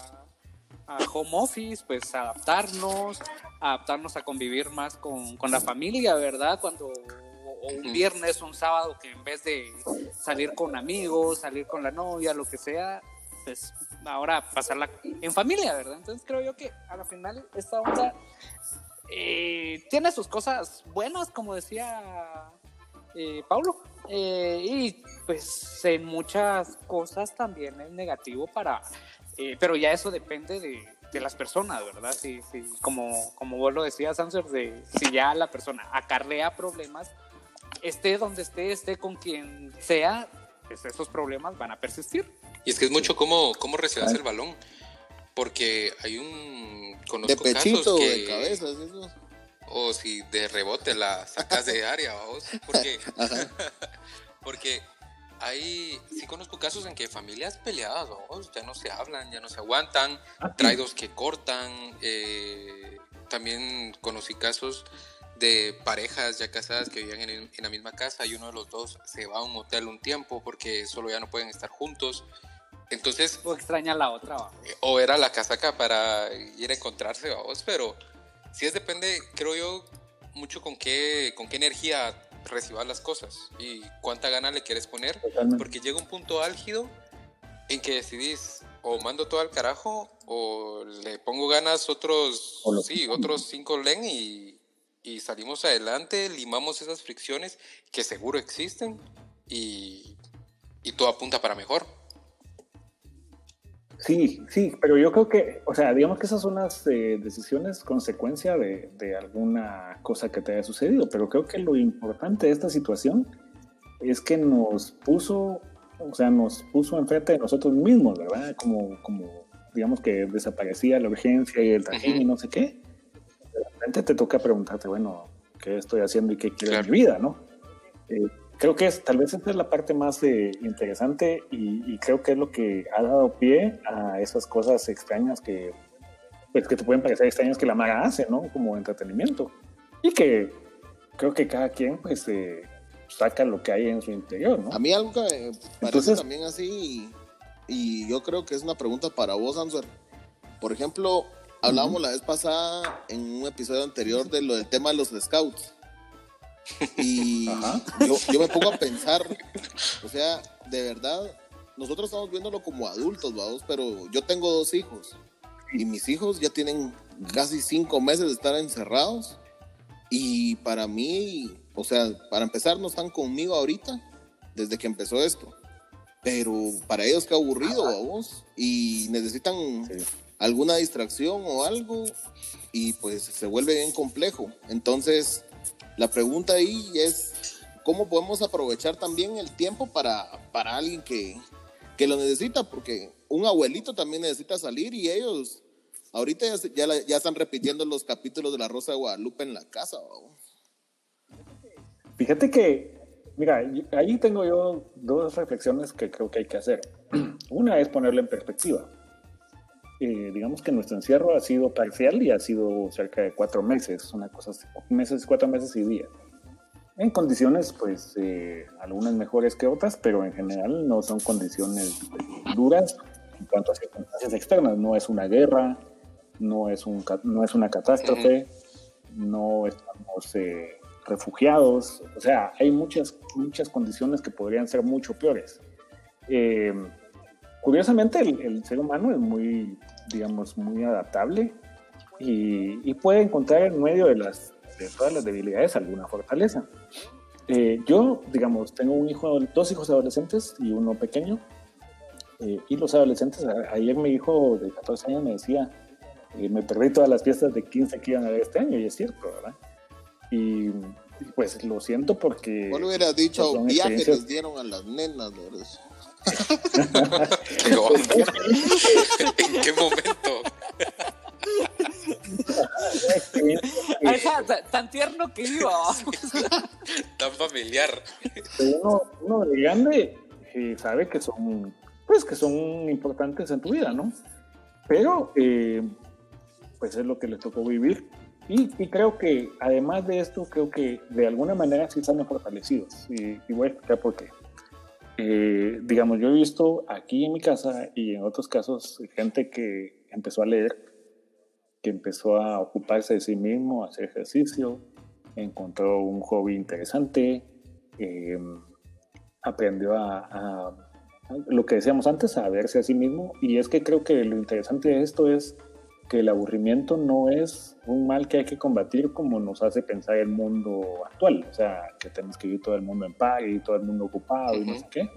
a home office, pues adaptarnos, adaptarnos a convivir más con, con la familia, ¿verdad? Cuando o un viernes, un sábado, que en vez de salir con amigos, salir con la novia, lo que sea, pues ahora pasarla en familia, ¿verdad? Entonces creo yo que a la final esta onda eh, tiene sus cosas buenas, como decía eh, Paulo, eh, y pues en muchas cosas también es negativo para, eh, pero ya eso depende de, de las personas, ¿verdad? Si, si, como, como vos lo decías, Answer, de si ya la persona acarrea problemas, esté donde esté, esté con quien sea, pues esos problemas van a persistir. y es que es mucho cómo, cómo recibas el balón. Porque hay un. De Conozco pechito, casos que. de cabezas, eso. O si de rebote la sacas de área, vamos. Porque, (laughs) (laughs) porque hay. Sí conozco casos en que familias peleadas, vamos, ya no se hablan, ya no se aguantan. Ah, que cortan. eh, también conocí casos de parejas ya casadas que vivían en, en la misma casa y uno de los dos se va a un hotel un tiempo porque solo ya no pueden estar juntos. Entonces, O extraña la otra, ¿va? o era la casaca para ir a encontrarse, vamos, pero sí es depende, creo yo, mucho con qué, con qué energía recibas las cosas y cuánta gana le quieres poner Totalmente. porque llega un punto álgido en que decidís o mando todo al carajo o le pongo ganas otros, sí, otros cinco len y, y salimos adelante, limamos esas fricciones que seguro existen y, y todo apunta para mejor. Sí, sí, pero yo creo que, o sea, digamos que esas son las eh, decisiones consecuencia de, de alguna cosa que te haya sucedido, pero creo que lo importante de esta situación es que nos puso, o sea, nos puso enfrente de nosotros mismos, ¿verdad? Como, como digamos que desaparecía la urgencia y el trajín y no sé qué. De repente te toca preguntarte, bueno, ¿qué estoy haciendo y qué quiero Claro. en mi vida, no? Eh, creo que es, tal vez esta es la parte más eh, interesante y, y creo que es lo que ha dado pie a esas cosas extrañas que, pues, que te pueden parecer extrañas que la Mara hace, ¿no? Como entretenimiento. Y que creo que cada quien, pues, eh, saca lo que hay en su interior, ¿no? A mí algo que me parece Entonces- también así, y, y yo creo que es una pregunta para vos, Answer. Por ejemplo, hablábamos la vez pasada en un episodio anterior de lo del tema de los scouts. Y yo, yo me pongo a pensar, o sea, de verdad, nosotros estamos viéndolo como adultos, vamos, pero yo tengo dos hijos y mis hijos ya tienen casi cinco meses de estar encerrados y para mí, o sea, para empezar, no están conmigo ahorita desde que empezó esto. pero para ellos qué aburrido, vamos, y necesitan alguna distracción o algo, y pues se vuelve bien complejo. Entonces, la pregunta ahí es, ¿cómo podemos aprovechar también el tiempo para, para alguien que, que lo necesita? Porque un abuelito también necesita salir y ellos ahorita ya, ya, están repitiendo los capítulos de La Rosa de Guadalupe en la casa. Fíjate que Mira, ahí tengo yo dos reflexiones que creo que hay que hacer. (clears throat) Una es ponerlo en perspectiva. Eh, digamos que nuestro encierro ha sido parcial y ha sido cerca de cuatro meses, una cosa así, meses, cuatro meses y días. En condiciones, pues, eh, algunas mejores que otras, pero en general no son condiciones duras en cuanto a circunstancias externas. No es una guerra, no es, un, no es una catástrofe, no estamos eh, refugiados, o sea, hay muchas, muchas condiciones que podrían ser mucho peores. Eh, curiosamente, el, ser humano es muy, digamos, muy adaptable y, puede encontrar en medio de, las, de todas las debilidades alguna fortaleza. Eh, yo, digamos, tengo un hijo, dos hijos adolescentes y uno pequeño. Eh, y los adolescentes, ayer mi hijo de 14 años me decía, me perdí todas las fiestas de 15 que iban a haber este año, y es cierto, ¿verdad? Y pues lo siento porque. ¿Cuál hubiera dicho? Viajes les dieron a las nenas, ¿verdad? (laughs) ¿En qué momento? tan tierno que iba. (laughs) tan familiar. Uno, uno de grande eh, sabe que son, pues que son importantes en tu vida, ¿no? Pero, eh, pues es lo que le tocó vivir y, creo que además de esto, creo que de alguna manera sí están fortalecidos. Y, voy a explicar por qué. Eh, digamos, yo he visto aquí en mi casa y en otros casos gente que empezó a leer, que empezó a ocuparse de sí mismo, a hacer ejercicio, encontró un hobby interesante, eh, aprendió a, a, lo que decíamos antes, a verse a sí mismo. Y es que creo que lo interesante de esto es que el aburrimiento no es un mal que hay que combatir como nos hace pensar el mundo actual, o sea, que tenemos que ir todo el mundo en paz y todo el mundo ocupado y no sé qué.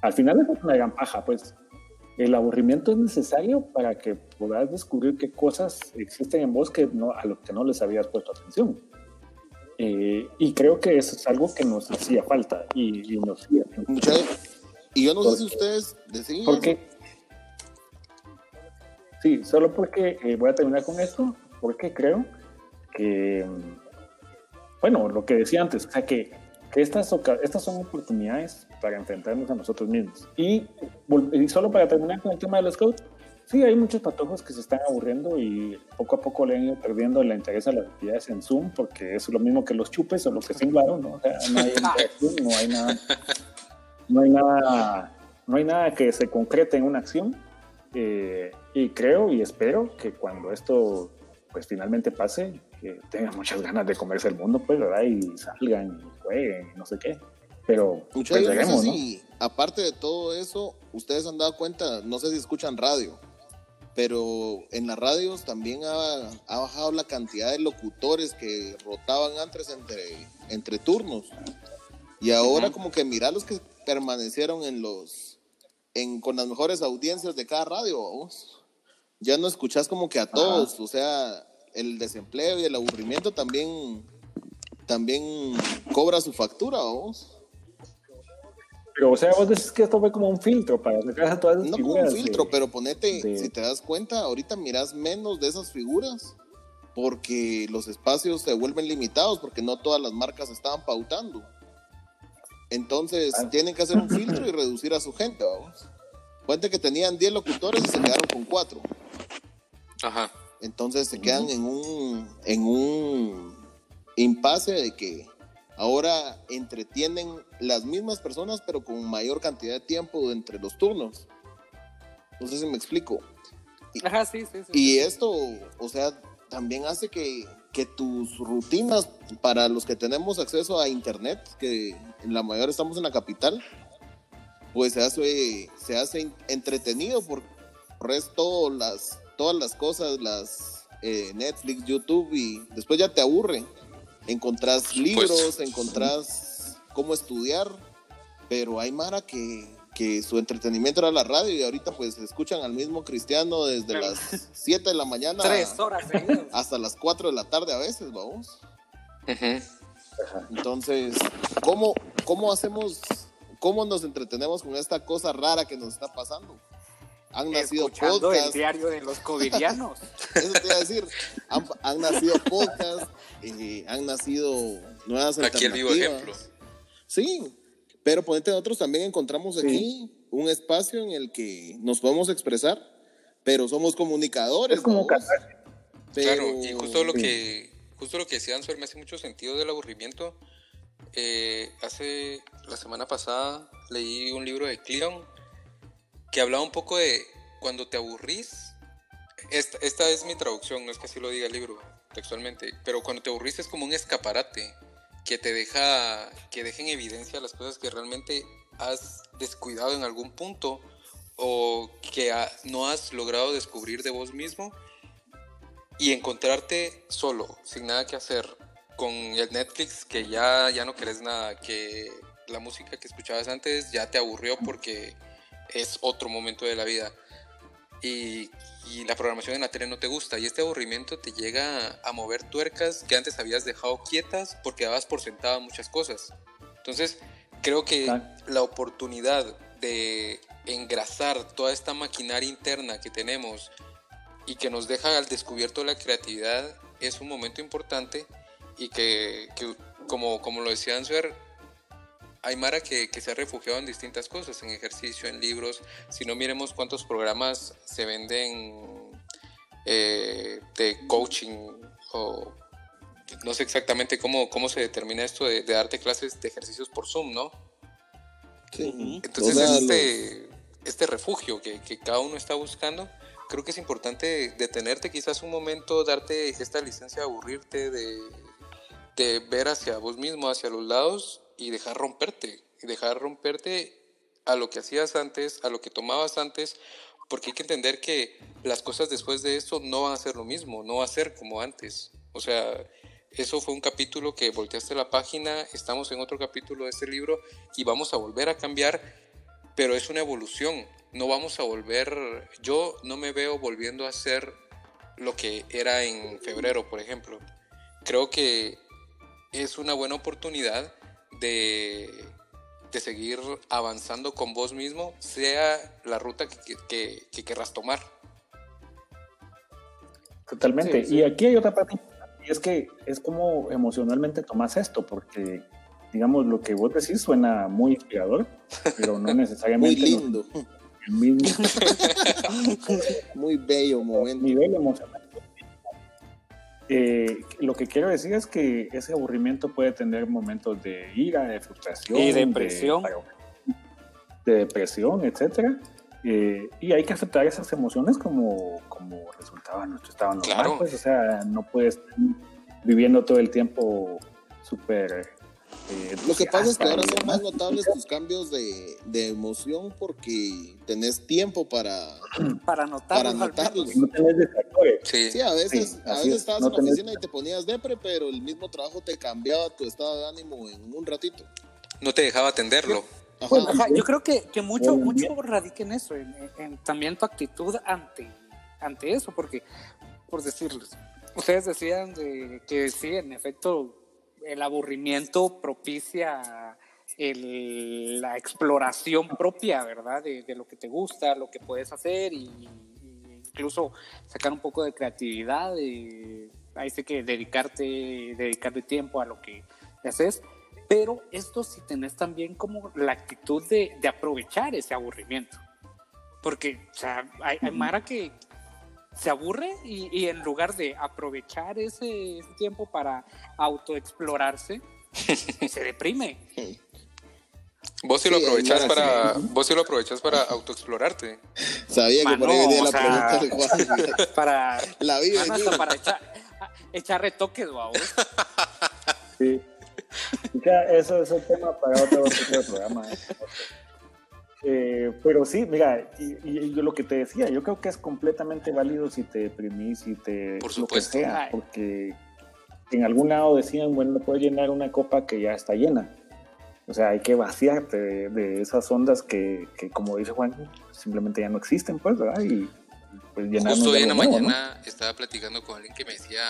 Al final es una gran paja, pues. El aburrimiento es necesario para que puedas descubrir qué cosas existen en vos que no, a lo que no les habías puesto atención. Eh, y creo que eso es algo que nos hacía falta y, nos hacía. Y yo no sé si ustedes decían. Porque, Sí, solo porque eh, voy a terminar con esto, porque creo que, bueno, lo que decía antes, o sea, que, que estas, estas son oportunidades para enfrentarnos a nosotros mismos. Y, y solo para terminar con el tema de los scouts, sí, hay muchos patojos que se están aburriendo y poco a poco le han ido perdiendo el interés a las actividades en Zoom, porque es lo mismo que los chupes o lo que se ¿no? O sea, no hay (laughs) no hay nada, no hay nada, no hay nada que se concrete en una acción eh, y creo y espero que cuando esto pues finalmente pase, que tengan muchas ganas de comerse el mundo, pues, ¿verdad? Y salgan y jueguen, no sé qué. Pero pues, veremos, ¿no? aparte de todo eso, ustedes han dado cuenta, no sé si escuchan radio, pero en las radios también ha, ha bajado la cantidad de locutores que rotaban antes entre, entre turnos. Y ahora como que mira los que permanecieron en los con las mejores audiencias de cada radio, vos. Ya no escuchás como que a todos, o sea, el desempleo y el aburrimiento también, también cobra su factura, vos. Pero, o sea, vos decís que esto fue como un filtro para sacar a todas esas no como un filtro, pero ponete, si te das cuenta, ahorita mirás menos de esas figuras porque los espacios se vuelven limitados, porque no todas las marcas estaban pautando. Entonces ah. tienen que hacer un filtro y (clears throat) reducir a su gente, vamos. Cuente que tenían 10 locutores y se quedaron con 4. Ajá. Entonces se quedan en un, en un impasse de que ahora entretienen las mismas personas, pero con mayor cantidad de tiempo entre los turnos. No sé si me explico. Ajá, sí, sí, sí. Y esto, o sea, también hace que, que tus rutinas, para los que tenemos acceso a internet, que en la mayor estamos en la capital, pues se hace, se hace entretenido por resto las, todas las cosas, las eh, Netflix, YouTube y después ya te aburre. Encontrás pues, libros, encontrás cómo estudiar, pero hay Mara que, que su entretenimiento era la radio y ahorita pues escuchan al mismo cristiano desde las (laughs) 7 de la mañana Tres horas seguidas. hasta las 4 de la tarde a veces, vamos. Entonces, ¿cómo, cómo hacemos, cómo nos entretenemos con esta cosa rara que nos está pasando? Han nacido Escuchando el podcasts, diario de los covidianos. (laughs) eso te iba a decir, han, han nacido podcasts, eh, han nacido nuevas Aquí el vivo alternativas. ejemplo. Sí, pero ponete nosotros también encontramos aquí un espacio en el que nos podemos expresar, pero somos comunicadores. Es como ¿no? Claro, y justo lo sí. que justo lo que decía Answer me hace mucho sentido del aburrimiento. Eh, hace la semana pasada leí un libro de Cleon que hablaba un poco de cuando te aburrís. Esta, esta es mi traducción, no es que así lo diga el libro textualmente, pero cuando te aburrís es como un escaparate que te deja que deja en evidencia las cosas que realmente has descuidado en algún punto o que no has logrado descubrir de vos mismo y encontrarte solo, sin nada que hacer, con el Netflix que ya, ya no querés nada, que la música que escuchabas antes ya te aburrió porque es otro momento de la vida. Y, y la programación en la tele no te gusta y este aburrimiento te llega a mover tuercas que antes habías dejado quietas porque dabas por sentado muchas cosas. Entonces, creo que la oportunidad de engrasar toda esta maquinaria interna que tenemos y que nos deja al descubierto la creatividad es un momento importante y que, que, como, como lo decía Answer, hay Mara que, que se ha refugiado en distintas cosas, en ejercicio, en libros. Si no, miremos cuántos programas se venden eh, de coaching o no sé exactamente cómo, cómo se determina esto de, de darte clases de ejercicios por Zoom, ¿no? Sí. Entonces, sea, este, este refugio que, que cada uno está buscando, creo que es importante detenerte quizás un momento, darte esta licencia de aburrirte, de, de ver hacia vos mismo, hacia los lados y dejar romperte, y dejar romperte a lo que hacías antes, a lo que tomabas antes, porque hay que entender que las cosas después de esto no van a ser lo mismo, no va a ser como antes. O sea, eso fue un capítulo que volteaste la página, estamos en otro capítulo de este libro y vamos a volver a cambiar, pero es una evolución. No vamos a volver, yo no me veo volviendo a ser lo que era en febrero, por ejemplo. Creo que es una buena oportunidad de, de seguir avanzando con vos mismo, sea la ruta que, que- que- que querrás tomar. Totalmente. Sí, sí. Y aquí hay otra parte, y es que es como emocionalmente tomas esto, porque, digamos, lo que vos decís suena muy inspirador, pero no (laughs) Muy necesariamente nos- lindo, el mismo (laughs) muy bello momento. nivel emocional. Eh, lo que quiero decir es que ese aburrimiento puede tener momentos de ira, de frustración, Y de- depresión. de, depresión, etcétera. Eh, y hay que aceptar esas emociones como, como resultado de nuestro estado normal. Claro. Pues, o sea, no puedes estar viviendo todo el tiempo súper. Eh, Lo que pasa es que ahora son más notables tus cambios de, de emoción porque tenés tiempo para... (clears throat) Para anotarlo. Para anotarlo. No tenés distractores. Sí, Sí, a veces, Sí, a veces es. estabas No en la tenés- oficina y te ponías depre, pero el mismo trabajo te cambiaba tu estado de ánimo en un ratito. no te dejaba atenderlo. Ajá. Bueno, Ajá, yo creo que, que mucho, Bueno, mucho radica en eso, en, en también tu actitud ante, ante eso, porque, por decirles, ustedes decían de que sí, en efecto, el aburrimiento propicia el- la exploración propia, ¿verdad? De, de lo que te gusta, lo que puedes hacer y, y incluso sacar un poco de creatividad, de, ahí sí que dedicarte, dedicarle tiempo a lo que haces. Pero esto si tenés también como la actitud de, de aprovechar ese aburrimiento. Porque, o sea, hay, hay Mara que se aburre y, y en lugar de aprovechar ese, ese tiempo para autoexplorarse, (laughs) se deprime. Vos sí lo aprovechás para, vos sí lo aprovechás para autoexplorarte. Sabía que por ahí venía la sea- pregunta de Juan. (laughs) Para, La vi no, venir. hasta para echar, echar retoques, vamos. Sí. Ya, eso es un tema para otro, otro programa. ¿eh? Eh, pero sí, mira, y, y yo lo que te decía, yo creo que es completamente válido si te deprimís, si te Por lo que supuesto. sea, porque en algún lado decían, bueno, no puedes llenar una copa que ya está llena. O sea, hay que vaciarte de, de esas ondas que, que, como dice Juan, simplemente ya no existen, pues, ¿verdad? Y pues llenarnos Justo de hoy en la mañana estaba platicando con alguien que me decía,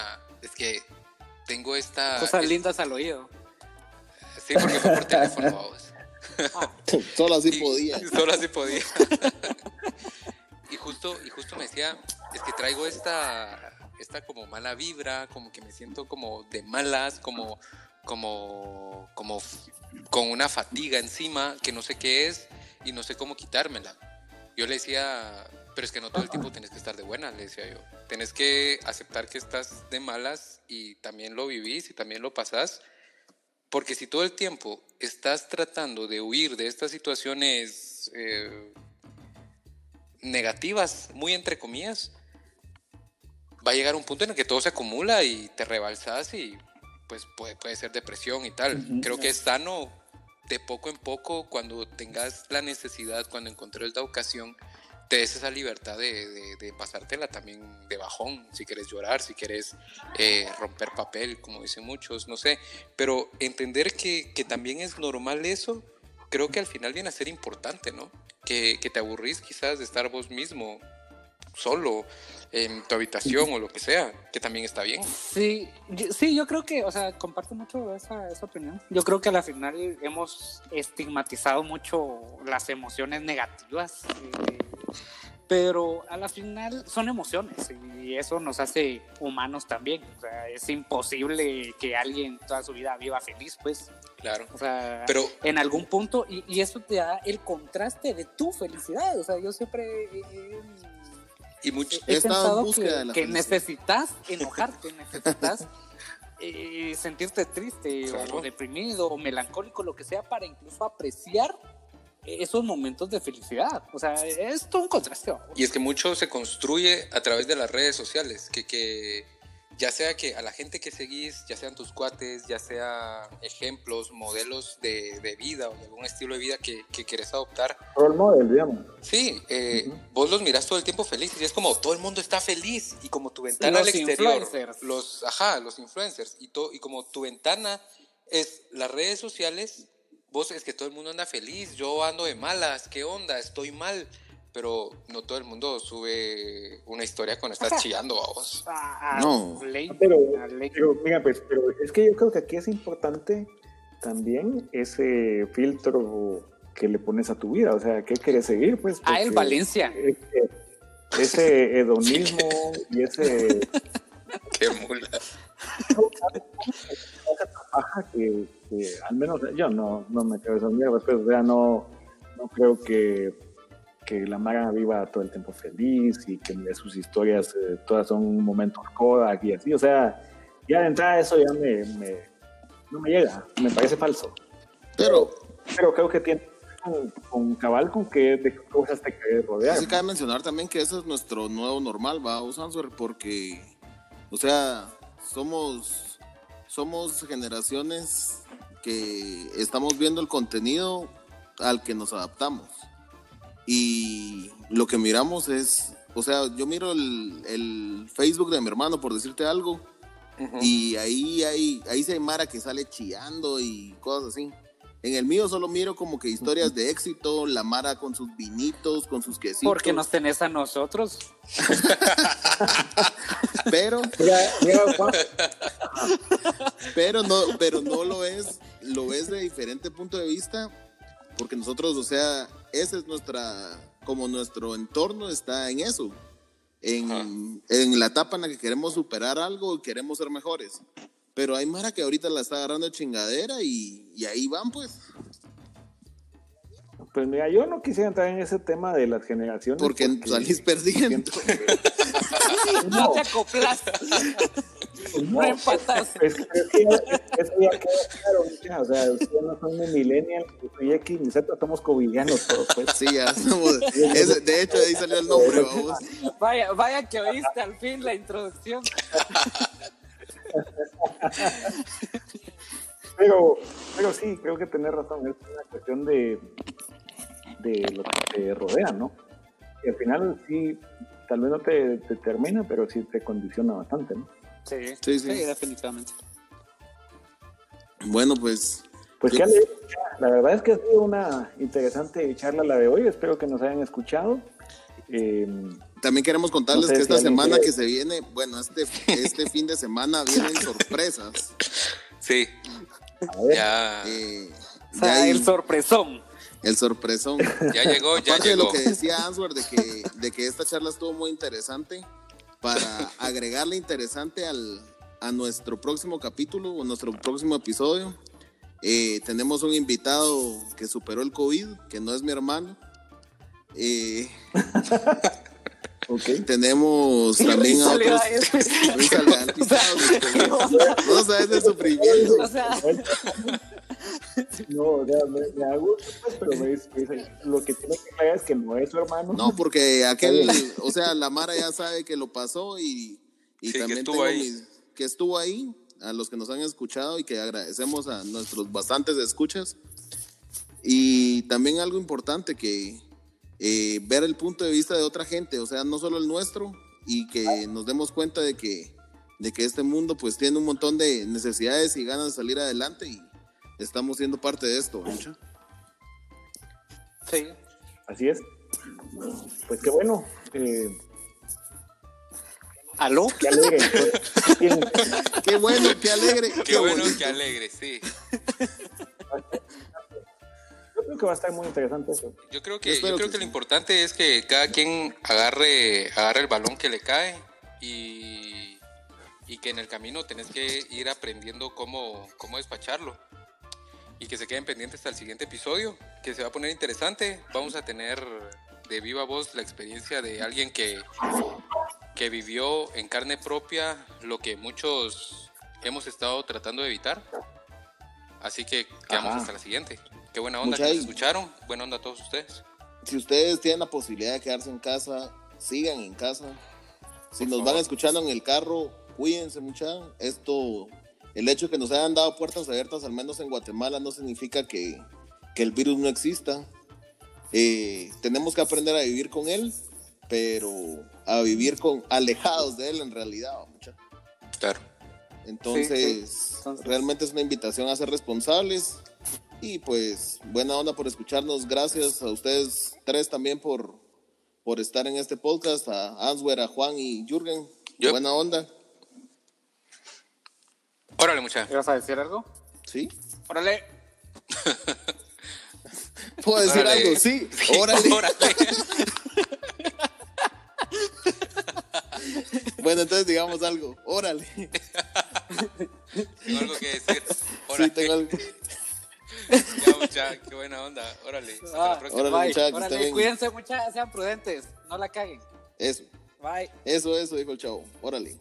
es que tengo esta... Cosas es- lindas al oído. Sí, porque fue por teléfono, (laughs) vamos. (laughs) Solo así Y- podía. (laughs) Solo así podía. y justo, y justo me decía, es que traigo esta, esta como mala vibra, como que me siento como de malas, como, como, como con una fatiga encima que no sé qué es y no sé cómo quitármela. Yo le decía, pero es que no todo el tiempo tienes que estar de buena, le decía yo. Tienes que aceptar que estás de malas y también lo vivís y también lo pasás. Porque si todo el tiempo estás tratando de huir de estas situaciones eh, negativas, muy entre comillas, va a llegar un punto en el que todo se acumula y te rebalsas y pues puede, puede ser depresión y tal. Creo que es sano de poco en poco cuando tengas la necesidad, cuando encontres la ocasión, te des esa libertad de, de- pasártela también de bajón, si quieres llorar, si quieres eh, romper papel, como dicen muchos, no sé, pero entender que, que también es normal eso, creo que al final viene a ser importante, ¿no? Que, que te aburrís quizás de estar vos mismo solo en tu habitación o lo que sea, que también está bien. Sí, sí, yo creo que, o sea, comparto mucho esa, esa opinión. Yo creo que a la final hemos estigmatizado mucho las emociones negativas, eh, pero a la final son emociones y eso nos hace humanos también. O sea, es imposible que alguien toda su vida viva feliz, pues. Claro. O sea, Pero en algún punto, y, y eso te da el contraste de tu felicidad. O sea, yo siempre he- y mucho, he He estado en búsqueda que, de la que necesitas enojarte, (laughs) necesitas eh, sentirte triste Claro. o deprimido o melancólico, lo que sea, para incluso apreciar esos momentos de felicidad. O sea, es todo un contraste. Y es que mucho se construye a través de las redes sociales, que, que ya sea que a la gente que seguís, ya sean tus cuates, ya sean ejemplos, modelos de, de vida o de algún estilo de vida que, que quieres adoptar, Role model, digamos. sí, eh, Ujú. vos los mirás todo el tiempo felices y es como todo el mundo está feliz y como tu ventana Los al exterior, influencers. los, ajá, los influencers y, to- y como tu ventana es las redes sociales, vos es que todo el mundo anda feliz, yo ando de malas, ¿qué onda? Estoy mal. Pero no todo el mundo sube una historia cuando estás (laughs) chillando a vos. A- a No. ley- Pero, pero, mira, pues, pero es que yo creo que aquí es importante también ese filtro que le pones a tu vida. O sea, ¿qué quieres seguir? Pues, Ah, el Valencia. Ese, ese hedonismo y ese (laughs) Qué mula. que, que al menos yo no, no me creo esas mierdas, pues, o sea, no, no creo que, que la Mara viva todo el tiempo feliz y que sus historias eh, todas son momentos Kodak y así, o sea, ya de entrada eso ya me, me- no me llega, me parece falso, Pero pero creo que tiene con, con cabal con que de cosas te querés rodear. sí cabe mencionar también que eso es nuestro nuevo normal, va, Answer, porque, o sea, somos, somos generaciones que estamos viendo el contenido al que nos adaptamos. Y lo que miramos es, o sea, yo miro el, el Facebook de mi hermano, por decirte algo, y ahí hay, ahí sí hay Mara que sale chillando y cosas así. En el mío solo miro como que historias de éxito, la Mara con sus vinitos, con sus quesitos. Porque nos tenés a nosotros. (laughs) Pero, Mira, mira, Juan, pero no, pero no lo es, lo ves de diferente punto de vista, porque nosotros, o sea, esa es nuestra, como nuestro entorno está en eso, en, en la etapa en la que queremos superar algo y queremos ser mejores. Pero hay Mara que ahorita la está agarrando de chingadera y, y ahí van, pues. pues mira, yo no quisiera entrar en ese tema de las generaciones. Porque salís perdiendo. (laughs) (laughs) No no, te acoplas. No empatas. Es que, es que ya- eso ya queda claro, ya, o sea, ustedes no son ni millennial, yo soy X, ni Z, somos covidianos todos, pues. Sí, ya somos- (laughs) de hecho, de ahí salió el nombre, vamos. Vaya, vaya que oíste al fin la introducción. Pero, pero sí, creo que tenés razón, es una cuestión de, de lo que te rodea, ¿no? Y al final sí, tal vez no te determina, pero sí te condiciona bastante, ¿no? Sí, Sí, sí. definitivamente. Bueno, pues Pues qué. La verdad es que ha sido una interesante charla la de hoy. Espero que nos hayan escuchado. Eh, También queremos contarles No sé que esta semana quiere- que se viene, bueno, este, este fin de semana vienen (laughs) sorpresas. Sí, a ver, ya, Eh, O ya sea, hay el sorpresón. el sorpresón. ya llegó, ya Aparte de llegó. lo que decía Answer, de que, de que esta charla estuvo muy interesante, para agregarle interesante al, a nuestro próximo capítulo o nuestro próximo episodio, eh, tenemos un invitado que superó el COVID, que no es mi hermano. Eh, ok. tenemos también a otros. (laughs) No sabes el sufrimiento. O sea, (laughs) No, o sea, me, me da gusto, pues, pero me dice, me dice, lo que tiene que pagar es que no es su hermano. No, porque aquel, o sea, la Mara ya sabe que lo pasó y, y Sí, que también estuvo tengo ahí. mis- que estuvo ahí, a los que nos han escuchado y que agradecemos a nuestros bastantes escuchas. Y también algo importante que eh, ver el punto de vista de otra gente, o sea, no solo el nuestro, y que nos demos cuenta de que, de que este mundo pues tiene un montón de necesidades y ganas de salir adelante y estamos siendo parte de esto. ¿no? sí. Así es. Pues qué bueno. Eh, ¿Aló? qué alegre. Pues, Qué (laughs) bueno, qué alegre. Qué bueno, qué alegre, sí. Yo creo que va a estar muy interesante eso. Yo creo que, Yo creo que que lo importante es que cada quien agarre, agarre el balón que le cae y, y que en el camino tenés que ir aprendiendo cómo, cómo despacharlo. Y que se queden pendientes hasta el siguiente episodio, que se va a poner interesante. Vamos a tener de viva voz la experiencia de alguien que, que vivió en carne propia lo que muchos hemos estado tratando de evitar. Así que quedamos Ajá. hasta la siguiente. Qué buena onda que Muchachos. nos escucharon. Buena onda a todos ustedes. si ustedes tienen la posibilidad de quedarse en casa, sigan en casa. Si Por nos favor. van escuchando en el carro, cuídense mucha. Esto, el hecho de que nos hayan dado puertas abiertas, al menos en Guatemala, no significa que, que el virus no exista. Eh, tenemos que aprender a vivir con él, pero a vivir con alejados de él en realidad, mucha. Claro. Entonces, Sí, sí. Entonces- realmente es una invitación a ser responsables. Y pues, buena onda por escucharnos. Gracias a ustedes tres también por, por estar en este podcast. A Answer, a Juan y Jürgen. Yep. Buena onda. Órale, mucha. ¿Ibas a decir algo? ¿Sí? Órale. (laughs) ¿Puedo decir Órale. algo? Sí. Órale. Órale. (laughs) Bueno, entonces digamos algo. Órale. Tengo algo que decir. (laughs) Sí, Órale. tengo algo. Ya, mucha. Qué buena onda. Órale. Hasta Ah, la próxima. Órale, muchachos, Órale, cuídense muchas, sean prudentes, no la caguen. Eso. Bye. Eso, eso, dijo el chavo. Órale.